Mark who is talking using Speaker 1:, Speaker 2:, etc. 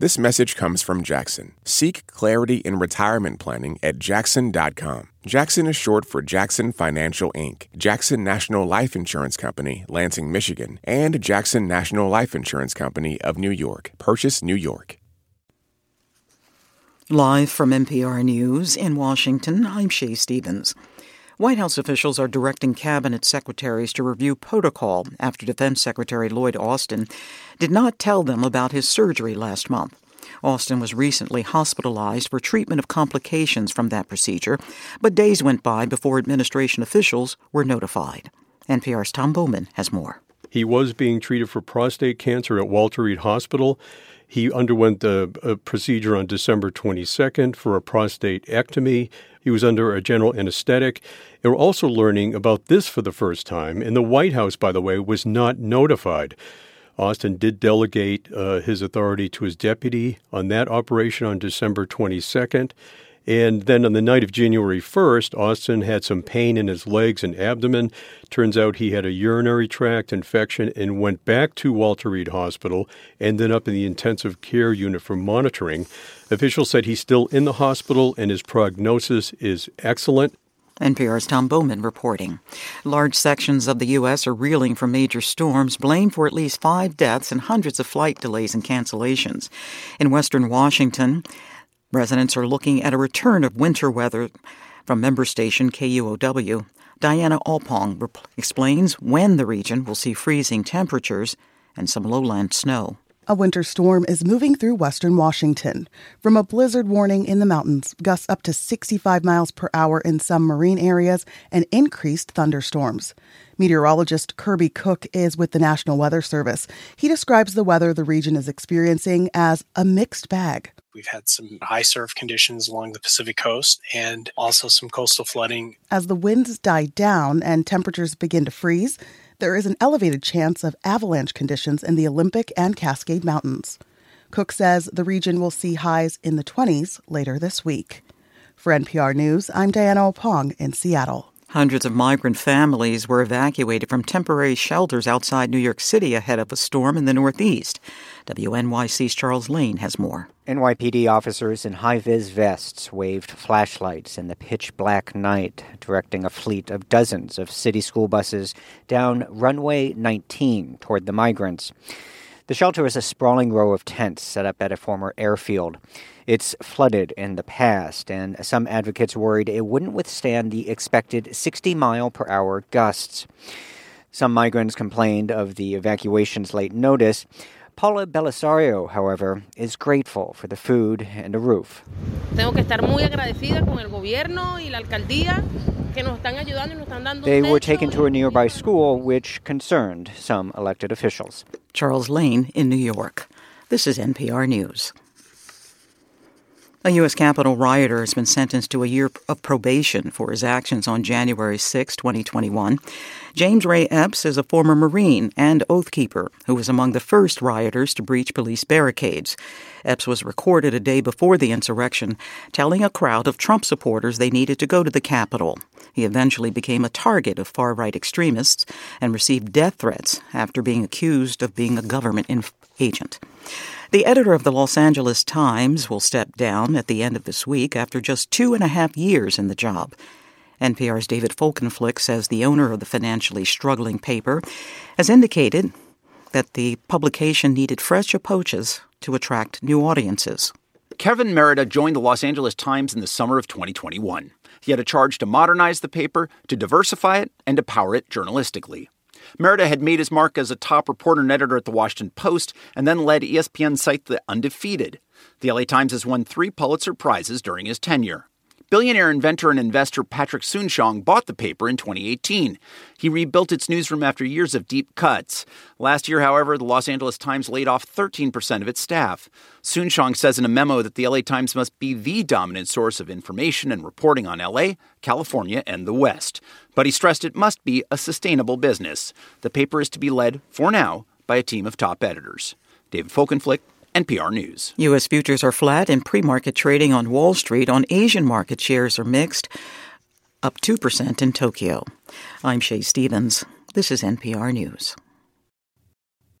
Speaker 1: This message comes from Jackson. Seek clarity in retirement planning at jackson.com. Jackson is short for Jackson Financial Inc., Jackson National Life Insurance Company, Lansing, Michigan, and Jackson National Life Insurance Company of New York, Purchase, New York.
Speaker 2: Live from NPR News in Washington, I'm Shay Stevens. White House officials are directing cabinet secretaries to review protocol after Defense Secretary Lloyd Austin did not tell them about his surgery last month. Austin was recently hospitalized for treatment of complications from that procedure, but days went by before administration officials were notified. NPR's Tom Bowman has more.
Speaker 3: He was being treated for prostate cancer at Walter Reed Hospital. He underwent a, a procedure on December 22nd for a prostatectomy. He was under a general anesthetic. They were also learning about this for the first time, and the White House, by the way, was not notified. Austin did delegate uh, his authority to his deputy on that operation on December 22nd. And then on the night of January 1st, Austin had some pain in his legs and abdomen. Turns out he had a urinary tract infection and went back to Walter Reed Hospital, ended up in the intensive care unit for monitoring. Officials said he's still in the hospital and his prognosis is excellent.
Speaker 2: NPR's Tom Bowman reporting. Large sections of the U.S. are reeling from major storms, blamed for at least five deaths and hundreds of flight delays and cancellations. In western Washington, residents are looking at a return of winter weather. From member station KUOW, Diana Opong explains when the region will see freezing temperatures and some lowland snow.
Speaker 4: A winter storm is moving through western Washington. From a blizzard warning in the mountains, gusts up to 65 miles per hour in some marine areas, and increased thunderstorms. Meteorologist Kirby Cook is with the National Weather Service. He describes the weather the region is experiencing as a mixed bag.
Speaker 5: We've had some high surf conditions along the Pacific coast and also some coastal flooding.
Speaker 4: As the winds die down and temperatures begin to freeze, there is an elevated chance of avalanche conditions in the Olympic and Cascade Mountains. Cook says the region will see highs in the 20s later this week. For NPR News, I'm Diana Opong in Seattle.
Speaker 2: Hundreds of migrant families were evacuated from temporary shelters outside New York City ahead of a storm in the Northeast. WNYC's Charles Lane has more.
Speaker 6: NYPD officers in high vis vests waved flashlights in the pitch black night, directing a fleet of dozens of city school buses down runway 19 toward the migrants. The shelter is a sprawling row of tents set up at a former airfield. It's flooded in the past, and some advocates worried it wouldn't withstand the expected 60 mile per hour gusts. Some migrants complained of the evacuation's late notice. Paula Belisario, however, is grateful for the food and a roof.
Speaker 7: Tengo que estar muy agradecida con el gobierno y la alcaldía que nos están ayudando y nos están dando
Speaker 6: They were taken to a nearby school, which concerned some elected officials.
Speaker 2: Charles Lane in New York. This is NPR News. A U.S. Capitol rioter has been sentenced to a year of probation for his actions on January 6, 2021. James Ray Epps is a former Marine and Oathkeeper who was among the first rioters to breach police barricades. Epps was recorded a day before the insurrection, telling a crowd of Trump supporters they needed to go to the Capitol. He eventually became a target of far right extremists and received death threats after being accused of being a government inf- agent. The editor of the Los Angeles Times will step down at the end of this week after just two and a half years in the job. NPR's David Folkenflik says the owner of the financially struggling paper has indicated that the publication needed fresh approaches to attract new audiences.
Speaker 8: Kevin Merida joined the Los Angeles Times in the summer of 2021. He had a charge to modernize the paper, to diversify it, and to power it journalistically. Merida had made his mark as a top reporter and editor at the Washington Post and then led ESPN site The Undefeated. The LA Times has won three Pulitzer Prizes during his tenure. Billionaire inventor and investor Patrick Soon-Shiong bought the paper in 2018. He rebuilt its newsroom after years of deep cuts. Last year, however, the Los Angeles Times laid off 13% of its staff. Soon-Shiong says in a memo that the LA Times must be the dominant source of information and reporting on LA, California, and the West. But he stressed it must be a sustainable business. The paper is to be led, for now, by a team of top editors. David Folkenflik, NPR News.
Speaker 2: U.S. futures are flat in pre market trading on Wall Street. On Asian market, shares are mixed, up 2% in Tokyo. I'm Shay Stevens. This is NPR News.